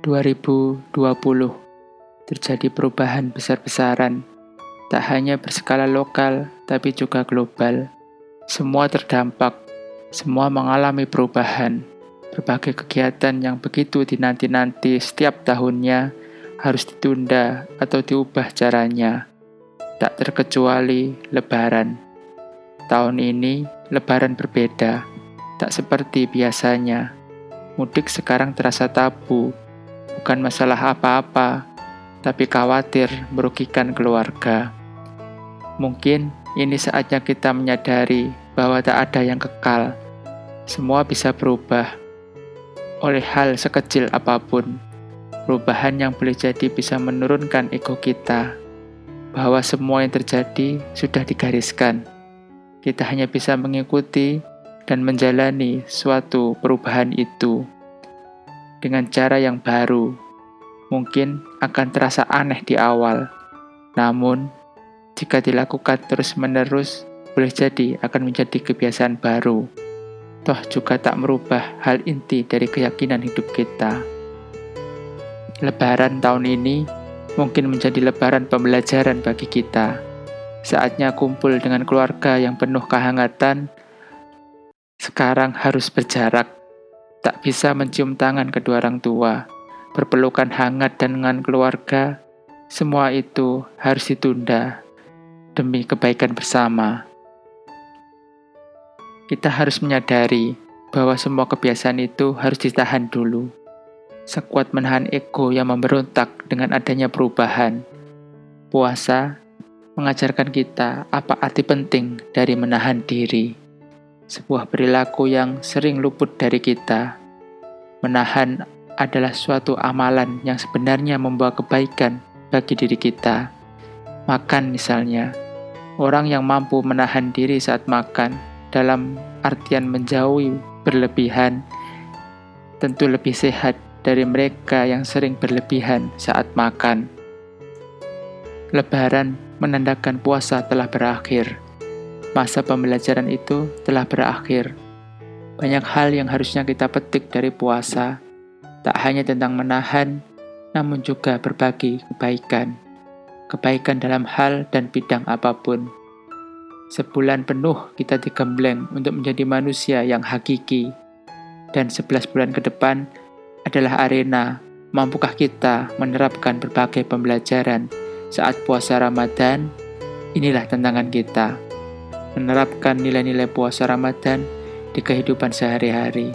2020 terjadi perubahan besar-besaran, tak hanya berskala lokal tapi juga global. Semua terdampak, semua mengalami perubahan. Berbagai kegiatan yang begitu dinanti-nanti setiap tahunnya harus ditunda atau diubah caranya. Tak terkecuali Lebaran. Tahun ini, Lebaran berbeda, tak seperti biasanya. Mudik sekarang terasa tabu, bukan masalah apa-apa, tapi khawatir merugikan keluarga. Mungkin ini saatnya kita menyadari bahwa tak ada yang kekal. Semua bisa berubah oleh hal sekecil apa pun. Perubahan yang boleh jadi bisa menurunkan ego kita, bahwa semua yang terjadi sudah digariskan. Kita hanya bisa mengikuti dan menjalani suatu perubahan itu dengan cara yang baru. Mungkin akan terasa aneh di awal, namun jika dilakukan terus-menerus, boleh jadi akan menjadi kebiasaan baru. Toh juga tak merubah hal inti dari keyakinan hidup kita. Lebaran tahun ini mungkin menjadi lebaran pembelajaran bagi kita. Saatnya kumpul dengan keluarga yang penuh kehangatan. Sekarang harus berjarak tak bisa mencium tangan kedua orang tua, berpelukan hangat dengan keluarga, semua itu harus ditunda demi kebaikan bersama. Kita harus menyadari bahwa semua kebiasaan itu harus ditahan dulu. Sekuat menahan ego yang memberontak dengan adanya perubahan. Puasa mengajarkan kita apa arti penting dari menahan diri sebuah perilaku yang sering luput dari kita. Menahan adalah suatu amalan yang sebenarnya membawa kebaikan bagi diri kita. Makan misalnya, orang yang mampu menahan diri saat makan dalam artian menjauhi berlebihan tentu lebih sehat dari mereka yang sering berlebihan saat makan. Lebaran menandakan puasa telah berakhir masa pembelajaran itu telah berakhir. Banyak hal yang harusnya kita petik dari puasa, tak hanya tentang menahan, namun juga berbagi kebaikan. Kebaikan dalam hal dan bidang apa pun. Sebulan penuh kita digembleng untuk menjadi manusia yang hakiki. Dan sebelas bulan ke depan adalah arena mampukah kita menerapkan berbagai pembelajaran saat puasa Ramadan? Inilah tantangan kita menerapkan nilai-nilai puasa Ramadan di kehidupan sehari-hari.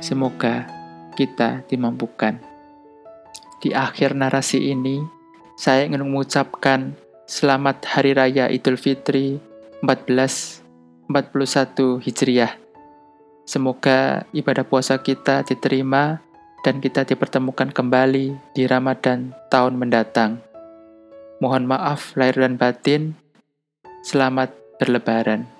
Semoga kita dimampukan. Di akhir narasi ini, saya ingin mengucapkan selamat Hari Raya Idul Fitri 1441 Hijriah. Semoga ibadah puasa kita diterima dan kita dipertemukan kembali di Ramadan tahun mendatang. Mohon maaf lahir dan batin. Selamat berlebaran.